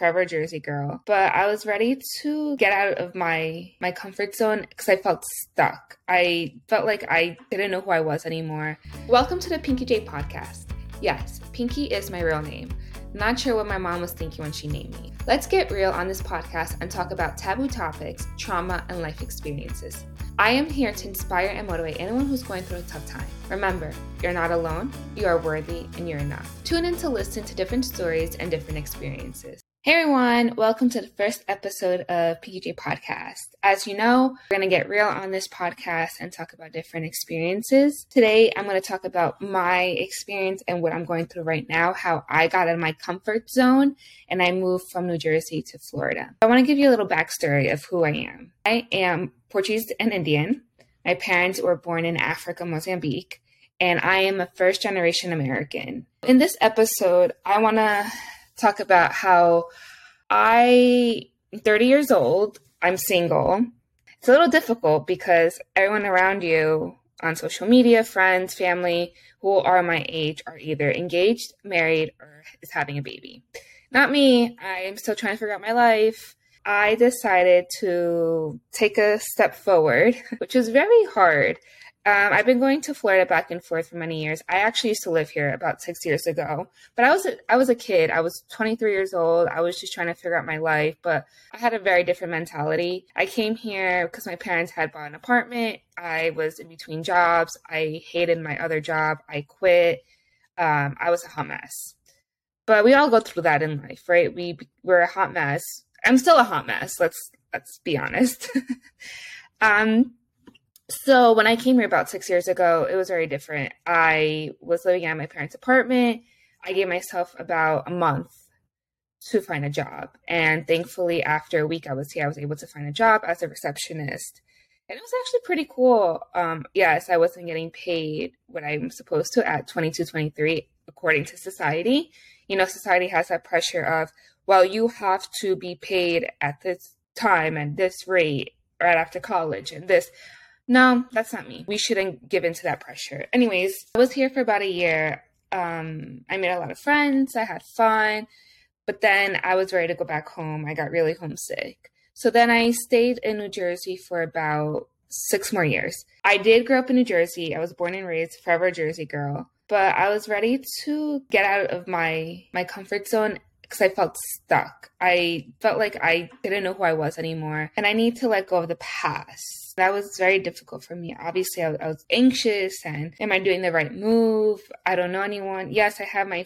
forever Jersey girl, but I was ready to get out of my my comfort zone because I felt stuck. I felt like I didn't know who I was anymore. Welcome to the Pinky J podcast. Yes, Pinky is my real name. Not sure what my mom was thinking when she named me. Let's get real on this podcast and talk about taboo topics, trauma, and life experiences. I am here to inspire and motivate anyone who's going through a tough time. Remember, you're not alone, you are worthy, and you're enough. Tune in to listen to different stories and different experiences. Hey everyone, welcome to the first episode of PJ Podcast. As you know, we're going to get real on this podcast and talk about different experiences. Today, I'm going to talk about my experience and what I'm going through right now, how I got out of my comfort zone and I moved from New Jersey to Florida. I want to give you a little backstory of who I am. I am Portuguese and Indian. My parents were born in Africa, Mozambique, and I am a first generation American. In this episode, I want to talk about how I, 30 years old, I'm single. It's a little difficult because everyone around you on social media, friends, family who are my age are either engaged, married, or is having a baby. Not me. I'm still trying to figure out my life. I decided to take a step forward, which was very hard um, I've been going to Florida back and forth for many years. I actually used to live here about six years ago, but I was a, I was a kid. I was 23 years old. I was just trying to figure out my life, but I had a very different mentality. I came here because my parents had bought an apartment. I was in between jobs. I hated my other job. I quit. Um, I was a hot mess. But we all go through that in life, right? We we're a hot mess. I'm still a hot mess. Let's let's be honest. um so when I came here about six years ago, it was very different. I was living at my parents' apartment. I gave myself about a month to find a job. And thankfully, after a week I was here, I was able to find a job as a receptionist. And it was actually pretty cool. Um, yes, I wasn't getting paid what I'm supposed to at 22, 23, according to society. You know, society has that pressure of, well, you have to be paid at this time and this rate right after college and this no, that's not me. We shouldn't give in to that pressure. Anyways, I was here for about a year. Um, I made a lot of friends. I had fun. But then I was ready to go back home. I got really homesick. So then I stayed in New Jersey for about six more years. I did grow up in New Jersey. I was born and raised forever Jersey girl. But I was ready to get out of my my comfort zone because I felt stuck. I felt like I didn't know who I was anymore, and I need to let go of the past. That was very difficult for me. Obviously, I, I was anxious and am I doing the right move? I don't know anyone. Yes, I have my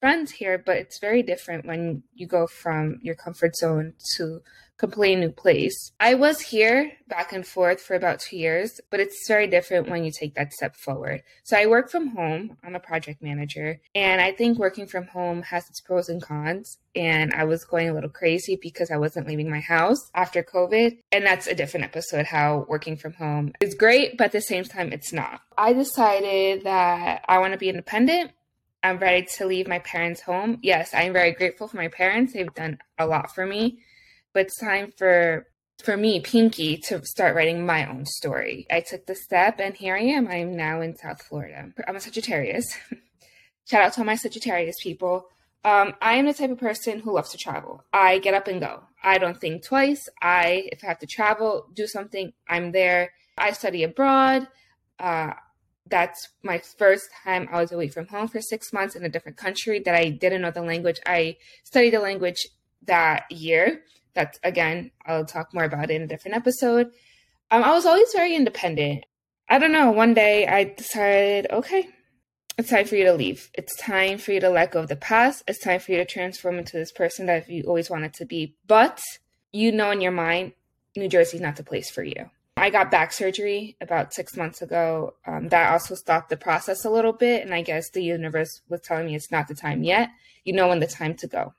friends here, but it's very different when you go from your comfort zone to completely new place. I was here back and forth for about two years, but it's very different when you take that step forward. So I work from home. I'm a project manager, and I think working from home has its pros and cons. And I was going a little crazy because I wasn't leaving my house after COVID. And that's a different episode how working from home is great, but at the same time, it's not. I decided that I want to be independent. I'm ready to leave my parents' home. Yes, I'm very grateful for my parents. They've done a lot for me it's time for for me, Pinky, to start writing my own story. I took the step and here I am. I'm now in South Florida. I'm a Sagittarius. Shout out to all my Sagittarius people. Um, I am the type of person who loves to travel. I get up and go. I don't think twice. I, if I have to travel, do something, I'm there. I study abroad. Uh, that's my first time I was away from home for six months in a different country that I didn't know the language. I studied the language that year that's again, I'll talk more about it in a different episode. Um, I was always very independent. I don't know. One day I decided, okay, it's time for you to leave. It's time for you to let go of the past. It's time for you to transform into this person that you always wanted to be. But you know in your mind, New Jersey's not the place for you. I got back surgery about six months ago. Um, that also stopped the process a little bit. And I guess the universe was telling me it's not the time yet. You know when the time to go.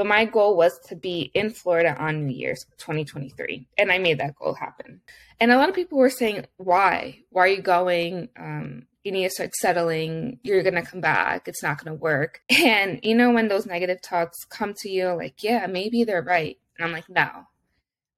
But my goal was to be in Florida on New Year's 2023. And I made that goal happen. And a lot of people were saying, why? Why are you going? Um, you need to start settling. You're going to come back. It's not going to work. And, you know, when those negative thoughts come to you, like, yeah, maybe they're right. And I'm like, no,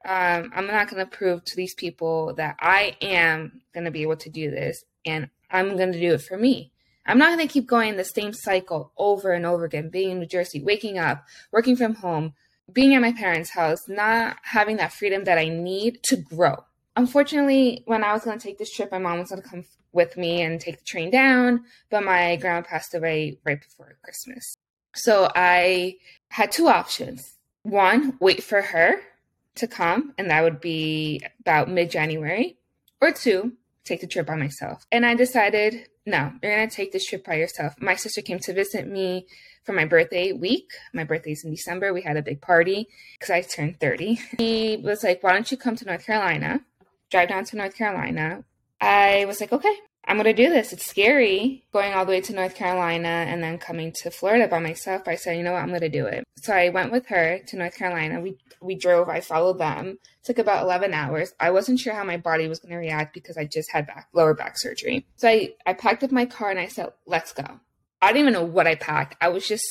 um, I'm not going to prove to these people that I am going to be able to do this. And I'm going to do it for me. I'm not going to keep going the same cycle over and over again, being in New Jersey, waking up, working from home, being at my parents' house, not having that freedom that I need to grow. Unfortunately, when I was going to take this trip, my mom was going to come with me and take the train down, but my grandma passed away right before Christmas. So I had two options. One, wait for her to come, and that would be about mid January, or two, take the trip by myself. And I decided, no, you're going to take this trip by yourself. My sister came to visit me for my birthday week. My birthday's in December. We had a big party because I turned 30. He was like, why don't you come to North Carolina? Drive down to North Carolina. I was like, okay, I'm going to do this. It's scary going all the way to North Carolina and then coming to Florida by myself. I said, you know what, I'm going to do it. So I went with her to North Carolina. We we drove, I followed them. It took about 11 hours. I wasn't sure how my body was going to react because I just had back lower back surgery. So I I packed up my car and I said, "Let's go." I didn't even know what I packed. I was just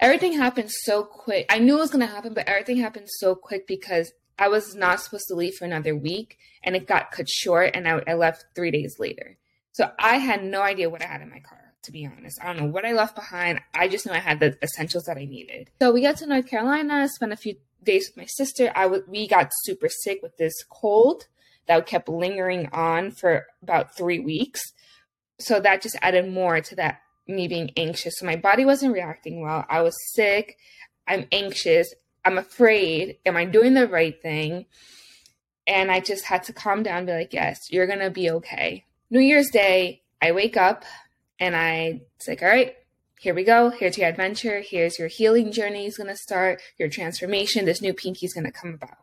everything happened so quick. I knew it was going to happen, but everything happened so quick because I was not supposed to leave for another week and it got cut short and I, I left three days later. So I had no idea what I had in my car, to be honest. I don't know what I left behind. I just knew I had the essentials that I needed. So we got to North Carolina, spent a few days with my sister. I w- we got super sick with this cold that kept lingering on for about three weeks. So that just added more to that me being anxious. So my body wasn't reacting well. I was sick. I'm anxious. I'm afraid. Am I doing the right thing? And I just had to calm down be like, yes, you're going to be okay. New Year's Day, I wake up and I, it's like, all right, here we go. Here's your adventure. Here's your healing journey is going to start. Your transformation. This new pinky is going to come about.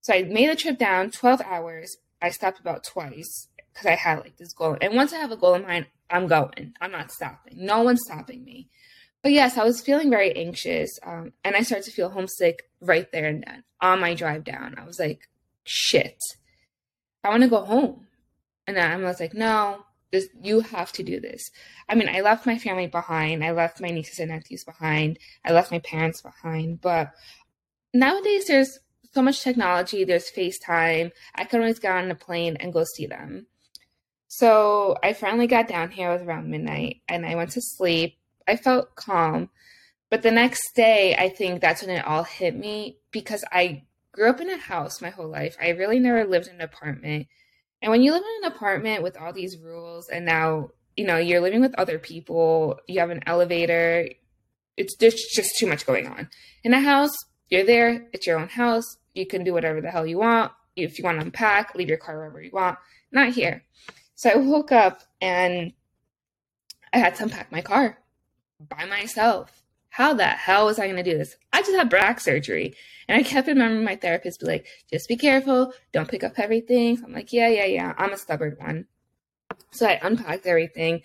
So I made the trip down 12 hours. I stopped about twice because I had like this goal. And once I have a goal in mind, I'm going. I'm not stopping. No one's stopping me. But yes, I was feeling very anxious. Um, and I started to feel homesick right there and then on my drive down. I was like, shit, I want to go home. And then I was like, no, this, you have to do this. I mean, I left my family behind. I left my nieces and nephews behind. I left my parents behind. But nowadays, there's so much technology. There's FaceTime. I can always get on a plane and go see them. So I finally got down here. It was around midnight and I went to sleep. I felt calm. But the next day, I think that's when it all hit me because I grew up in a house my whole life. I really never lived in an apartment. And when you live in an apartment with all these rules and now, you know, you're living with other people, you have an elevator, it's there's just too much going on. In a house, you're there, it's your own house, you can do whatever the hell you want. If you want to unpack, leave your car wherever you want. Not here. So I woke up and I had to unpack my car by myself. How the hell was I going to do this? I just had back surgery. And I kept remembering my therapist be like, just be careful. Don't pick up everything. So I'm like, yeah, yeah, yeah. I'm a stubborn one. So I unpacked everything.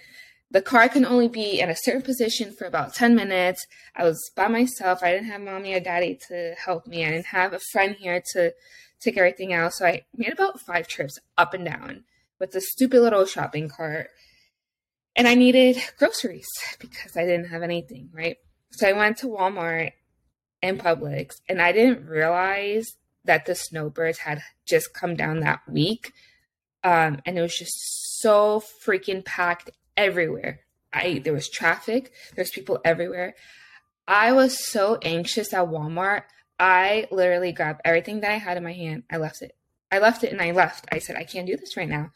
The car can only be in a certain position for about 10 minutes. I was by myself. I didn't have mommy or daddy to help me. I didn't have a friend here to take everything out. So I made about five trips up and down with the stupid little shopping cart. And I needed groceries because I didn't have anything, right? So I went to Walmart and Publix and I didn't realize that the snowbirds had just come down that week. Um, and it was just so freaking packed everywhere. I there was traffic, there's people everywhere. I was so anxious at Walmart. I literally grabbed everything that I had in my hand. I left it. I left it and I left. I said, I can't do this right now.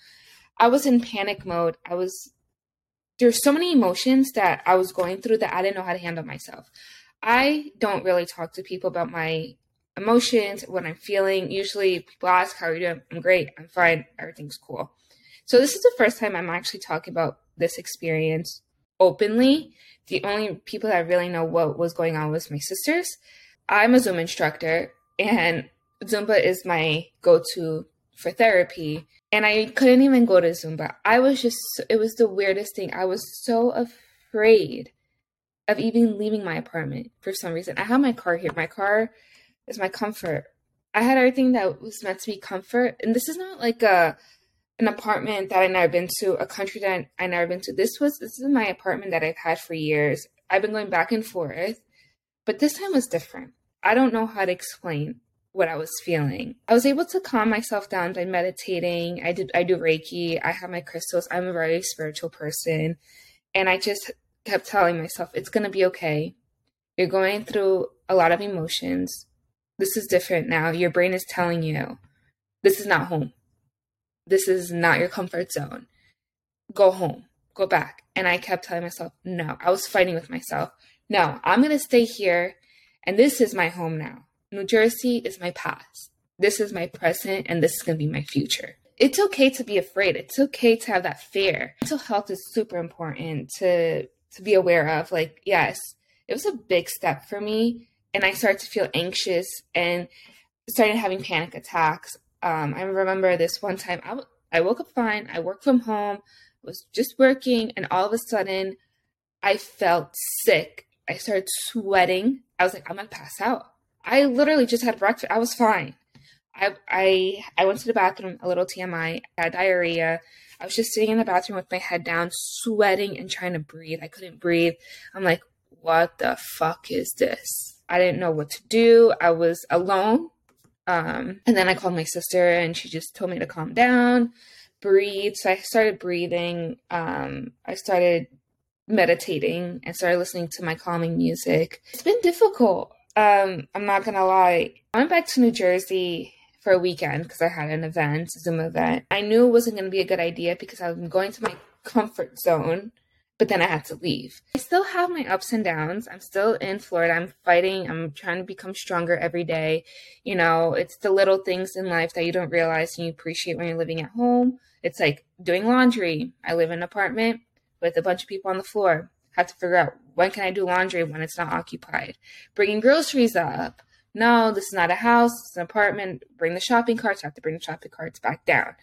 I was in panic mode. I was, there's so many emotions that I was going through that I didn't know how to handle myself. I don't really talk to people about my emotions, what I'm feeling. Usually people ask, How are you doing? I'm great. I'm fine. Everything's cool. So this is the first time I'm actually talking about this experience openly. The only people that really know what was going on was my sisters. I'm a Zumba instructor and Zumba is my go-to for therapy. And I couldn't even go to Zumba. I was just, it was the weirdest thing. I was so afraid of even leaving my apartment for some reason. I have my car here. My car is my comfort. I had everything that was meant to be comfort. And this is not like a an apartment that I've never been to, a country that I never been to. This was this is my apartment that I've had for years. I've been going back and forth, but this time was different. I don't know how to explain what I was feeling. I was able to calm myself down by meditating. I did I do Reiki. I have my crystals. I'm a very spiritual person, and I just kept telling myself it's going to be okay. You're going through a lot of emotions. This is different now. Your brain is telling you this is not home. This is not your comfort zone. Go home. Go back. And I kept telling myself, no. I was fighting with myself. No, I'm going to stay here. And this is my home now. New Jersey is my past. This is my present. And this is going to be my future it's okay to be afraid. It's okay to have that fear. Mental health is super important to to be aware of. Like, yes, it was a big step for me, and I started to feel anxious and started having panic attacks. Um, I remember this one time I, w- I woke up fine. I worked from home, was just working, and all of a sudden, I felt sick. I started sweating. I was like, I'm gonna pass out. I literally just had breakfast. I was fine. I I I went to the bathroom, a little TMI, I had diarrhea. I was just sitting in the bathroom with my head down, sweating and trying to breathe. I couldn't breathe. I'm like, what the fuck is this? I didn't know what to do. I was alone. Um, and then I called my sister and she just told me to calm down, breathe. So I started breathing. Um, I started meditating and started listening to my calming music. It's been difficult. Um, I'm not gonna lie. I went back to New Jersey for a weekend because I had an event, Zumba event. I knew it wasn't to be a good idea because I was going to my comfort zone, but then I had to leave. I still have my ups and downs. I'm still in Florida. I'm fighting. I'm trying to become stronger every day. You know, it's the little things in life that you don't realize and you appreciate when you're living at home. It's like doing laundry. I live in an apartment with a bunch of people on the floor. Have to figure out when can I do laundry when it's not occupied. Bringing groceries up no, this is not a house, it's an apartment. Bring the shopping carts. I have to bring the shopping carts back down.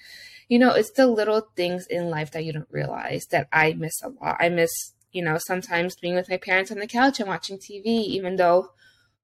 You know, it's the little things in life that you don't realize that I miss a lot. I miss, you know, sometimes being with my parents on the couch and watching TV, even though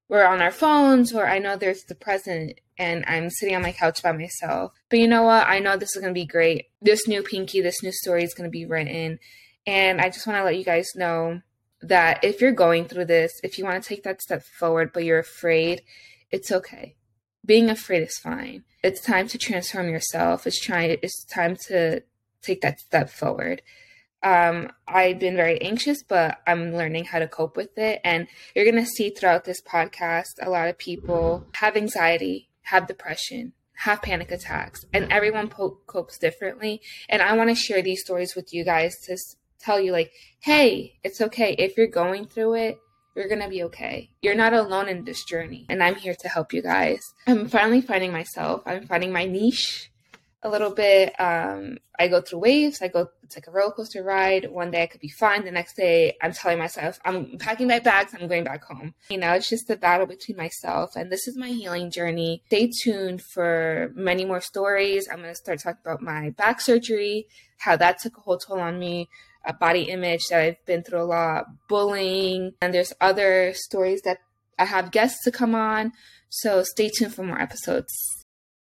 we're on our phones, or I know there's the present and I'm sitting on my couch by myself. But you know what? I know this is going to be great. This new Pinky, this new story is going to be written. And I just want to let you guys know that if you're going through this, if you want to take that step forward, but you're afraid, it's okay. Being afraid is fine. It's time to transform yourself. It's trying. It's time to take that step forward. Um, I've been very anxious, but I'm learning how to cope with it. And you're going to see throughout this podcast a lot of people have anxiety, have depression, have panic attacks, and everyone po- copes differently. And I want to share these stories with you guys to tell you like, hey, it's okay. If you're going through it, you're going to be okay. You're not alone in this journey. And I'm here to help you guys. I'm finally finding myself. I'm finding my niche a little bit. Um, I go through waves. I go, it's like a roller coaster ride. One day I could be fine. The next day I'm telling myself, I'm packing my bags. I'm going back home. You know, it's just a battle between myself. And this is my healing journey. Stay tuned for many more stories. I'm going to start talking about my back surgery, how that took a whole toll on me a body image that I've been through a lot, bullying, and there's other stories that I have guests to come on. So stay tuned for more episodes.